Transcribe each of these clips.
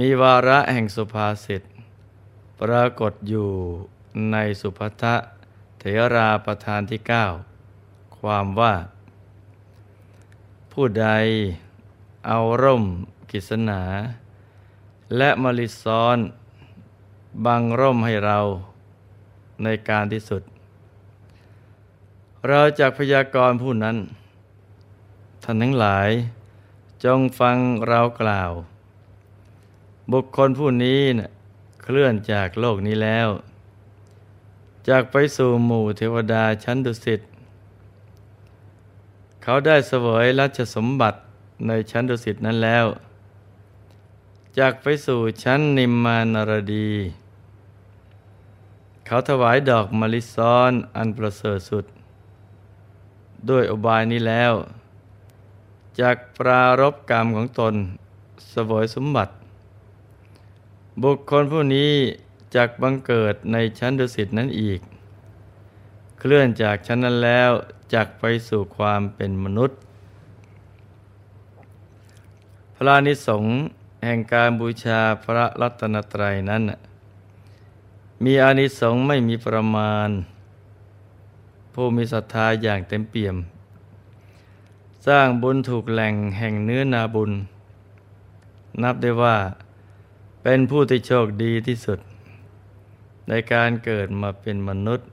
มีวาระแห่งสุภาษิตปรากฏอยู่ในสุภัทเถราประธานที่เก้าความว่า ผู้ใดเอาร่มกิษณาและมลิซ้อนบังร่มให้เราในการที่สุด เราจากพยากรณ์ผู้นั้น ท่านทั้งหลายจงฟังเรากล่าว บุคคลผู้นี้นะเคลื่อนจากโลกนี้แล้ว จากไปสู่หมู่เทวดาชั้นดุสิตเขาได้เสวยรัชสมบัติในชั้นดุสิตนั้นแล้ว จากไปสู่ชั้นนิมมานรดี เขาถวายดอกมะลิซ้อนอันประเสริฐสุด ด้วยอบายนี้แล้ว จากปรารบกรรมของตนเสวยสมบัติ บุคคลผู้นี้จากบังเกิดในชั้นดุสิตนั้นอีก เคลื่อนจากชั้นนั้นแล้วจากไปสู่ความเป็นมนุษย์ พระนิสงฆ์แห่งการบูชาพระรัตนตรัยนั้น มีอานิสงส์ไม่มีประมาณ ผู้มีศรัทธาอย่างเต็มเปี่ยม สร้างบุญถูกแหล่งแห่งเนื้อนาบุญ นับได้ว่า เป็นผู้ที่โชคดีที่สุด ในการเกิดมาเป็นมนุษย์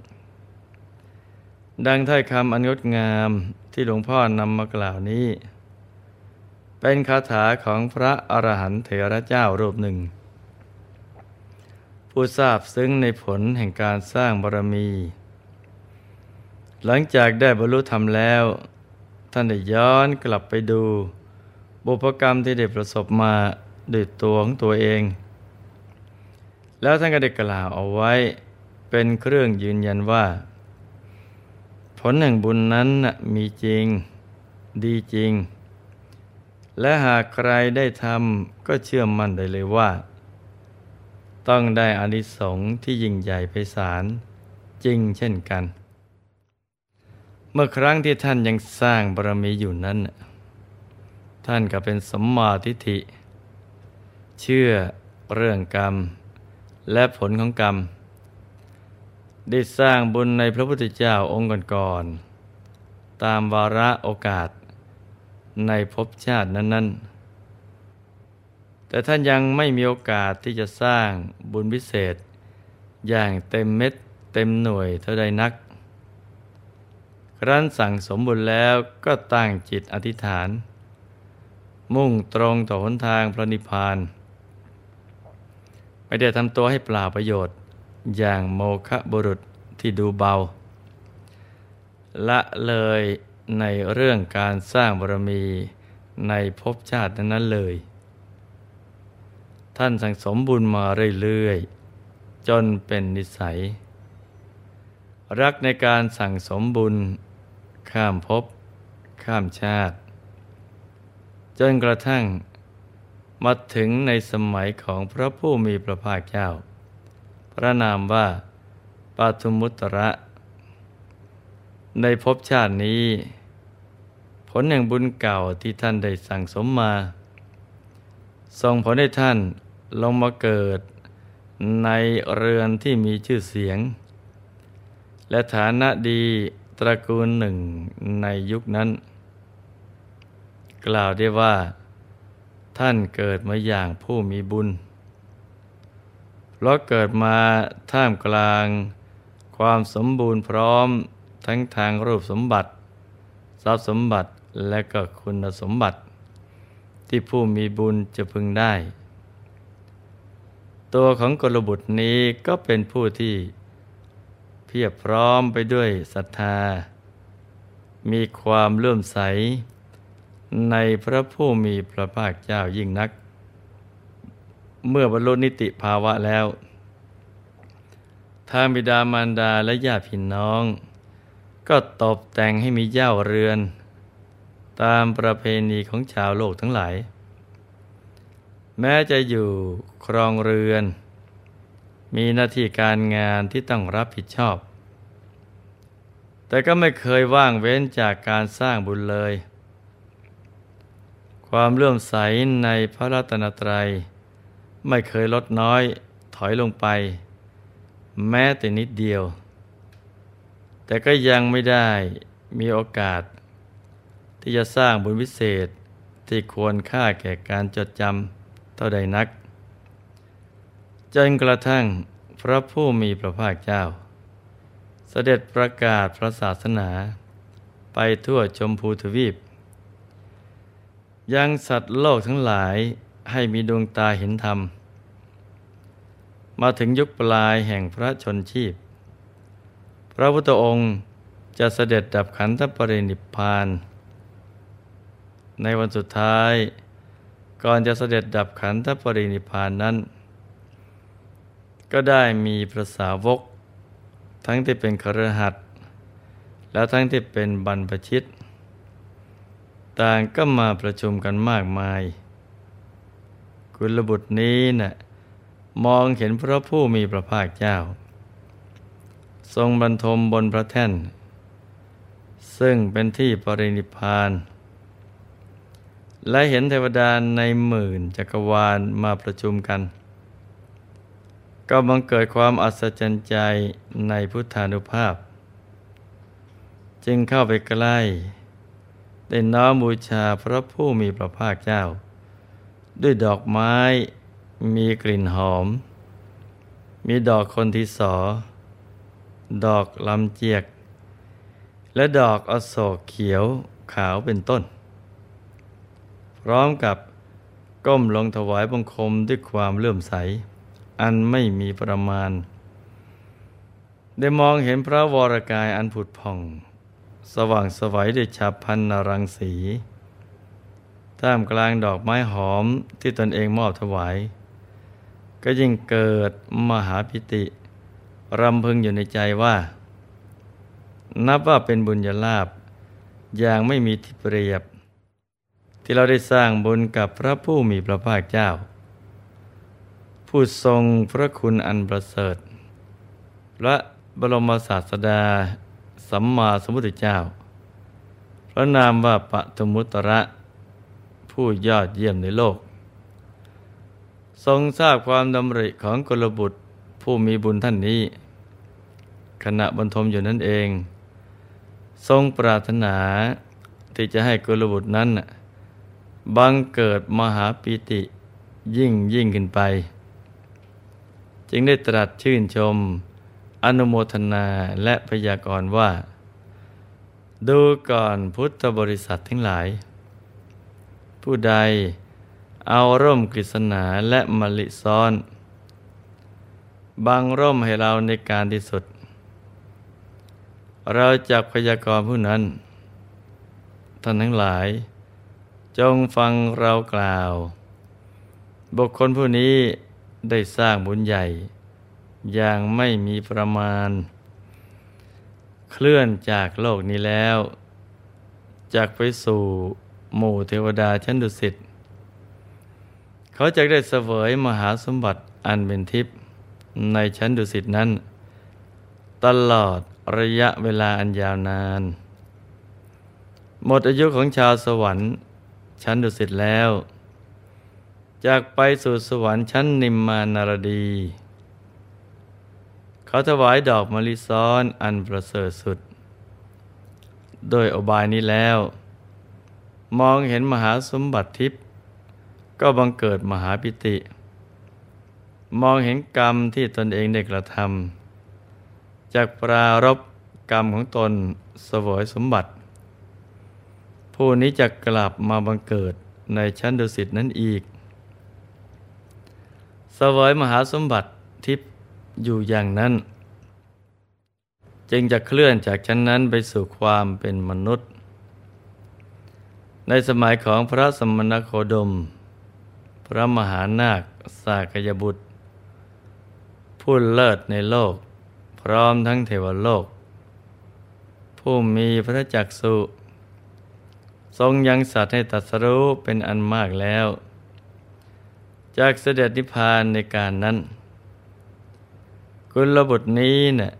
ดังถ้อยคำอันงดงามที่หลวงพ่อนำมากล่าวนี้ เป็นคาถาของพระอรหันต์เถระเจ้ารูปหนึ่ง ผู้ทราบซึ้งในผลแห่งการสร้างบารมี หลังจากได้บรรลุธรรมแล้ว ท่านได้ย้อนกลับไปดู บุพกรรมที่ได้ประสบมา ด้วยตัวของตัวเอง แล้วท่านก็ได้กล่าวเอาไว้เป็นเครื่องยืนยันว่า ผลแห่งบุญนั้นมีจริง ดีจริง และหากใครได้ทำก็เชื่อมั่นได้เลยว่า ต้องได้อานิสงส์ที่ยิ่งใหญ่ไพศาลจริงเช่นกัน เมื่อครั้งที่ท่านยังสร้างบารมีอยู่นั้น ท่านก็เป็นสมมาทิฏฐิ เชื่อเรื่องกรรม และผลของกรรม ได้สร้างบุญในพระพุทธเจ้าองค์ก่อนๆตามวาระโอกาสในภพชาตินั้น ๆ แต่ท่านยังไม่มีโอกาสที่จะสร้างบุญพิเศษ อย่างเต็มเม็ดเต็มหน่วยเท่าใดนัก ครั้นสั่งสมบุญแล้วก็ตั้งจิตอธิษฐาน มุ่งตรงต่อหนทางพระนิพพาน ไม่ได้ทำตัวให้เปล่าประโยชน์ อย่างโมคะบุรุษที่ดูเบา ละเลยในเรื่องการสร้างบารมีในภพชาตินั้นเลย ท่านสั่งสมบุญมาเรื่อยๆ จนเป็นนิสัย รักในการสั่งสมบุญ ข้ามภพข้ามชาติ จนกระทั่ง มาถึงในสมัยของพระผู้มีพระภาคเจ้า พระนามว่าปาทุมุตระ ในภพชาตินี้ ผลแห่งบุญเก่าที่ท่านได้สั่งสมมาส่งผลให้ท่านลงมาเกิดในเรือนที่มีชื่อเสียง และฐานะดีตระกูลหนึ่งในยุคนั้น กล่าวได้ว่า ท่านเกิดมาอย่างผู้มีบุญ เพราะเกิดมาท่ามกลาง ความสมบูรณ์พร้อมทั้งทางรูปสมบัติ ทรัพย์สมบัติและก็คุณสมบัติ ที่ผู้มีบุญจะพึงได้ ตัวของกลบุตรนี้ก็เป็นผู้ที่ เพียบพร้อมไปด้วยศรัทธา มีความเลื่อมใส ในพระผู้มีพระภาคเจ้ายิ่งนัก เมื่อบรรลุนิติภาวะแล้ว ทางบิดามารดาและญาติพี่น้อง ก็ตบแต่งให้มีเย้าเรือน ตามประเพณีของชาวโลกทั้งหลาย แม้จะอยู่ครองเรือน มีหน้าที่การงานที่ต้องรับผิดชอบ แต่ก็ไม่เคยว่างเว้นจากการสร้างบุญเลย ความเลื่อมใสในพระรัตนตรัย ไม่เคยลดน้อยถอยลงไป แม้แต่นิดเดียว แต่ก็ยังไม่ได้มีโอกาส ที่จะสร้างบุญวิเศษที่ควรค่าแก่การจดจำเท่าใดนัก จนกระทั่งพระผู้มีพระภาคเจ้า เสด็จประกาศพระศาสนา ไปทั่วชมพูทวีป ยังสัตว์โลกทั้งหลายให้มีดวงตาเห็นธรรม มาถึงยุคปลายแห่งพระชนชีพ พระพุทธองค์จะเสด็จดับขันธปรินิพพาน ในวันสุดท้าย ก่อนจะเสด็จดับขันธปรินิพพานนั้น ก็ได้มีพระสาวก ทั้งที่เป็นครหัส แล้วทั้งที่เป็นบรรพชิต ต่างก็มาประชุมกันมากมาย กุลบุตรนี้นะ่ะมองเห็นพระผู้มีพระภาคเจ้า ทรงบรรทมบนพระแท่น ซึ่งเป็นที่ปรินิพาน และเห็นเทวดาในหมื่นจักรวาลมาประชุมกัน ก็บังเกิดความอัศจรรย์ใจในพุทธานุภาพ จึงเข้าไปใกล้ ได้น้อมบูชาพระผู้มีพระภาคเจ้า ด้วยดอกไม้มีกลิ่นหอม มีดอกคนที่สอ ดอกลำเจียก และดอกอโศกเขียวขาวเป็นต้น พร้อมกับก้มลงถวายบังคมด้วยความเลื่อมใส อันไม่มีประมาณ ได้มองเห็นพระวรกายอันผุดผ่อง สว่างสวัยด้วยฉับพันนรังสีท่ามกลางดอกไม้หอมที่ตนเองมอบถวาย ก็ยิ่งเกิดมหาพิติรำพึงอยู่ในใจว่า นับว่าเป็นบุญญาลาภอย่างไม่มีที่เปรียบ ที่เราได้สร้างบุญกับพระผู้มีพระภาคเจ้า ผู้ทรงพระคุณอันประเสริฐ พระบรมศาสดา สัมมาสัมพุทธเจ้า พระนามว่าปะตุมุตระ ผู้ยอดเยี่ยมในโลก ทรงทราบความดำริของกุลบุตรผู้มีบุญท่านนี้ ขณะบรรทมอยู่นั่นเอง ทรงปรารถนาที่จะให้กุลบุตรนั้นบังเกิดมหาปิติยิ่งยิ่งขึ้นไป จึงได้ตรัสชื่นชม อนุโมทนาและพยากรณ์ว่า ดูก่อนพุทธบริษัททั้งหลาย ผู้ใดเอาร่มกฤษณาและมลิซ้อนบังร่มให้เราในการที่สุด เราจักพยากรณ์ผู้นั้น ท่านทั้งหลาย จงฟังเรากล่าว บุคคลผู้นี้ได้สร้างบุญใหญ่ อย่างไม่มีประมาณ เคลื่อนจากโลกนี้แล้วจากไปสู่หมู่เทวดาชั้นดุสิตเขาจะได้เสวยมหาสมบัติอันเป็นทิพย์ในชั้นดุสิตนั้น ตลอดระยะเวลาอันยาวนาน หมดอายุของชาวสวรรค์ชั้นดุสิตแล้ว จากไปสู่สวรรค์ชั้นนิมมานารดี เขาถวายดอกมะลิซ้อนอันประเสริฐสุด โดยอบายนี้แล้ว มองเห็นมหาสมบัติทิพย์ก็บังเกิดมหาปิติ มองเห็นกรรมที่ตนเองได้กระทำจากปรารบกรรมของตนสวยสมบัติ ผู้นี้จะกลับมาบังเกิดในชั้นดุสิตนั้นอีกสวยมหาสมบัติ อยู่อย่างนั้น จึงจะเคลื่อนจากชั้นนั้นไปสู่ความเป็นมนุษย์ ในสมัยของพระสมณโคดม พระมหานาคสากยบุตร ผู้เลิศในโลก พร้อมทั้งเทวโลก ผู้มีพระจักสุทรงยังสัตว์ให้ตัดสรู้เป็นอันมากแล้ว จากเสด็จนิพพานในการนั้น กุลบุตรนี้เนะ่ย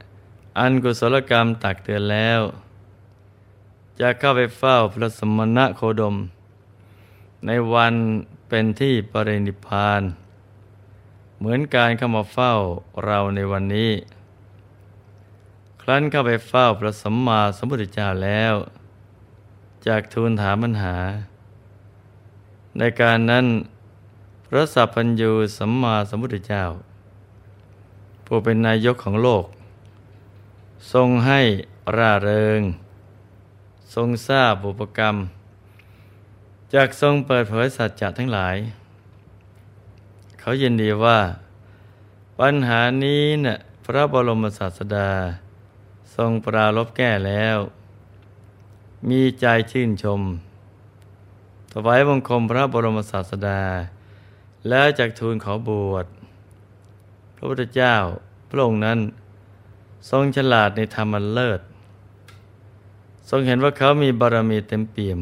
อันกุศลกรรมตักเตือนแล้ว จะเข้าไปเฝ้าพระสมณะโคดม ในวันเป็นที่ปรินิพาน เหมือนการเข้ามาเฝ้าเราในวันนี้ ครั้นเข้าไปเฝ้าพระสัมมาสัมพุทธเจ้าแล้ว จากทูลถามปัญหา ในการนั้นพระสัพพัญญูสัมมาสัมพุทธเจ้า ผู้เป็นนายกของโลก ทรงให้ร่าเริง ทรงทราบบุปกรรมจากทรงเปิดเผยสัจจะทั้งหลาย เขายินดีว่า ปัญหานี้นะ่ะพระบรมศาสดา ทรงปราลบแก้แล้ว มีใจชื่นชมถวายบังคมพระบรมศาสดา แล้วจากทูลขอบวช พระพุทธเจ้าพระองค์นั้นทรงฉลาดในธรรมอันเลิศ ทรงเห็นว่าเขามีบารมีเต็มเปี่ยม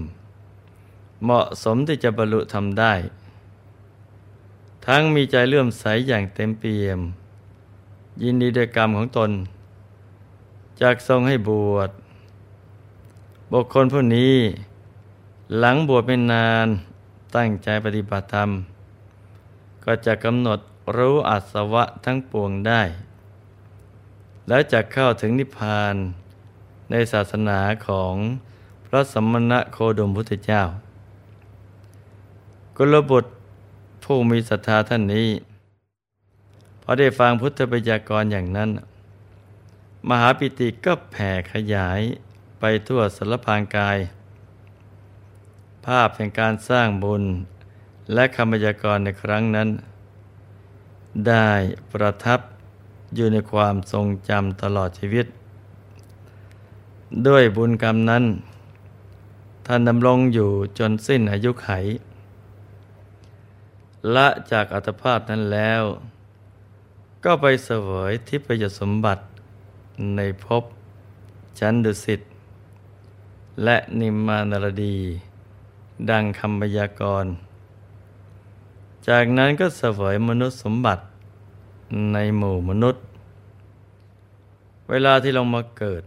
เหมาะสมที่จะบรรลุทำได้ ทั้งมีใจเลื่อมใสอย่างเต็มเปี่ยม ยินดีด้วยกรรมของตน จากทรงให้บวช บุคคลผู้นี้ หลังบวชเป็นนานตั้งใจปฏิบัติธรรม ก็จะกำหนด รู้อัศวะทั้งปวงได้ แล้วจะเข้าถึงนิพพานในศาสนาของพระสมณะโคดมพุทธเจ้า กุลบุตรผู้มีศรัทธาท่านนี้พอได้ฟังพุทธบัญญักรอย่างนั้น มหาปิติก็แผ่ขยายไปทั่วสารพางกาย ภาพแห่งการสร้างบุญและคำบัญญักรในครั้งนั้น ได้ประทับอยู่ในความทรงจำตลอดชีวิต ด้วยบุญกรรมนั้น ท่านดำรงอยู่จนสิ้นอายุไข ละจากอัตภาพนั้นแล้ว ก็ไปเสวยทิพยสมบัติในภพชั้นดุสิตและนิมมานรดี ดังคำพยากรณ์ จากนั้นก็เสวยมนุษย์สมบัติในหมู่มนุษย์ เวลาที่ลงมาเกิด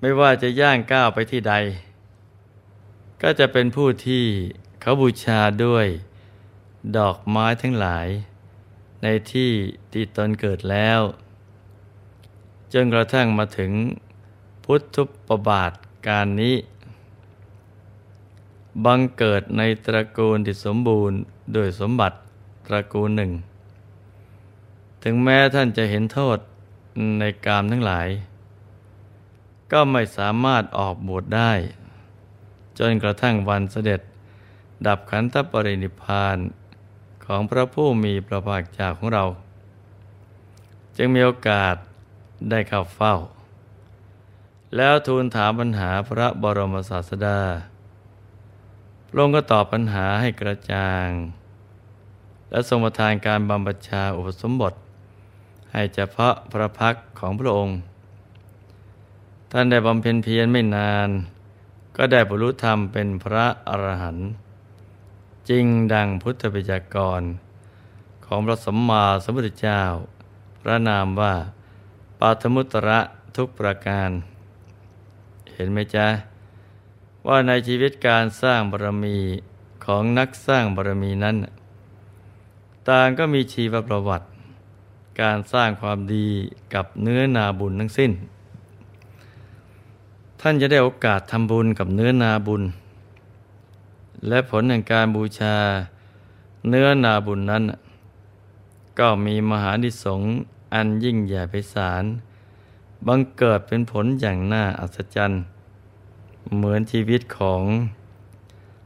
ไม่ว่าจะย่างก้าวไปที่ใด ก็จะเป็นผู้ที่เขาบูชาด้วยดอกไม้ทั้งหลาย ในที่ที่ตนเกิดแล้ว จนกระทั่งมาถึงพุทธุปบาทการนี้ บังเกิดในตระกูลที่สมบูรณ์ โดยสมบัติตระกูลหนึ่ง ถึงแม้ท่านจะเห็นโทษในกามทั้งหลาย ก็ไม่สามารถออกบวชได้ จนกระทั่งวันเสด็จ ดับขันธปรินิพพานของพระผู้มีพระภาคเจ้าของเรา จึงมีโอกาสได้เข้าเฝ้า แล้วทูลถามปัญหาพระบรมศาสดาพระองค์ก็ตอบปัญหาให้กระจ่าง และทรงประทานการบำบัญชาอุปสมบท ให้เฉพาะพระพักของพระองค์ ท่านได้บำเพ็ญเพียรไม่นาน ก็ได้บรรลุธรรมเป็นพระอรหันต์จริงดังพุทธปิจกร ของพระสัมมาสัมพุทธเจ้า พระนามว่าปาทมุตระทุกประการ เห็นไหมจ๊ะ ว่าในชีวิตการสร้างบารมีของนักสร้างบารมีนั้น ต่างก็มีชีวประวัติ การสร้างความดีกับเนื้อนาบุญทั้งสิ้น ท่านจะได้โอกาสทำบุญกับเนื้อนาบุญ และผลแห่งการบูชาเนื้อนาบุญนั้น ก็มีมหาดิสงส์อันยิ่งใหญ่ไพศาลบังเกิดเป็นผลอย่างน่าอัศจรรย์ เหมือนชีวิตของ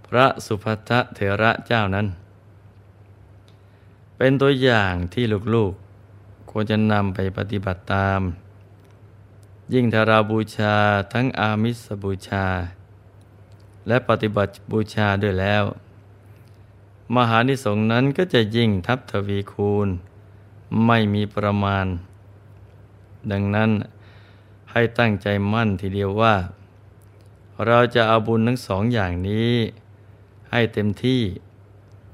พระสุภัทเถระเจ้านั้น เป็นตัวอย่างที่ลูกๆ ควรจะนำไปปฏิบัติตาม ยิ่งถ้าเราบูชาทั้งอามิสบูชา และปฏิบัติบูชาด้วยแล้ว มหานิสงนั้นก็จะยิ่งทับทวีคูณ ไม่มีประมาณ ดังนั้นให้ตั้งใจมั่นทีเดียวว่า เราจะเอาบุญทั้งสองอย่างนี้ ให้เต็มที่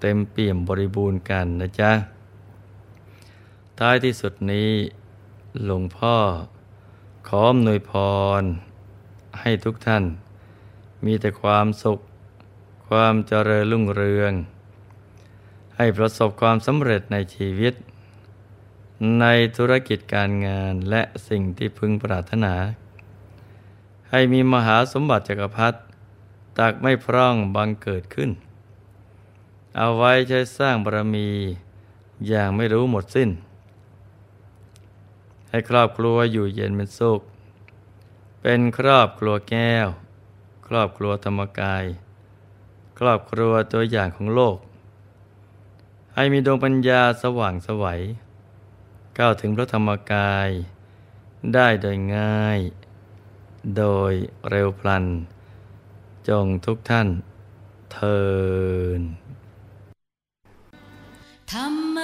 เต็มเปี่ยมบริบูรณ์กันนะจ๊ะ ท้ายที่สุดนี้หลวงพ่อ ขออำนวยพร ให้ทุกท่าน มีแต่ความสุข ความเจริญรุ่งเรือง ให้ประสบความสำเร็จในชีวิต ในธุรกิจการงานและสิ่งที่พึงปรารถนา ให้มีมหาสมบัติจักรพรรดิตักไม่พร่องบังเกิดขึ้น เอาไว้ใช้สร้างบารมีอย่างไม่รู้หมดสิ้น ให้ครอบครัวอยู่เย็นเป็นสุข เป็นครอบครัวแก้ว ครอบครัวธรรมกาย ครอบครัวตัวอย่างของโลก ให้มีดวงปัญญาสว่างสวัยก้าวถึงพระธรรมกาย ได้โดยง่าย โดยเร็วพลัน จงทุกท่านเทิน ธรรม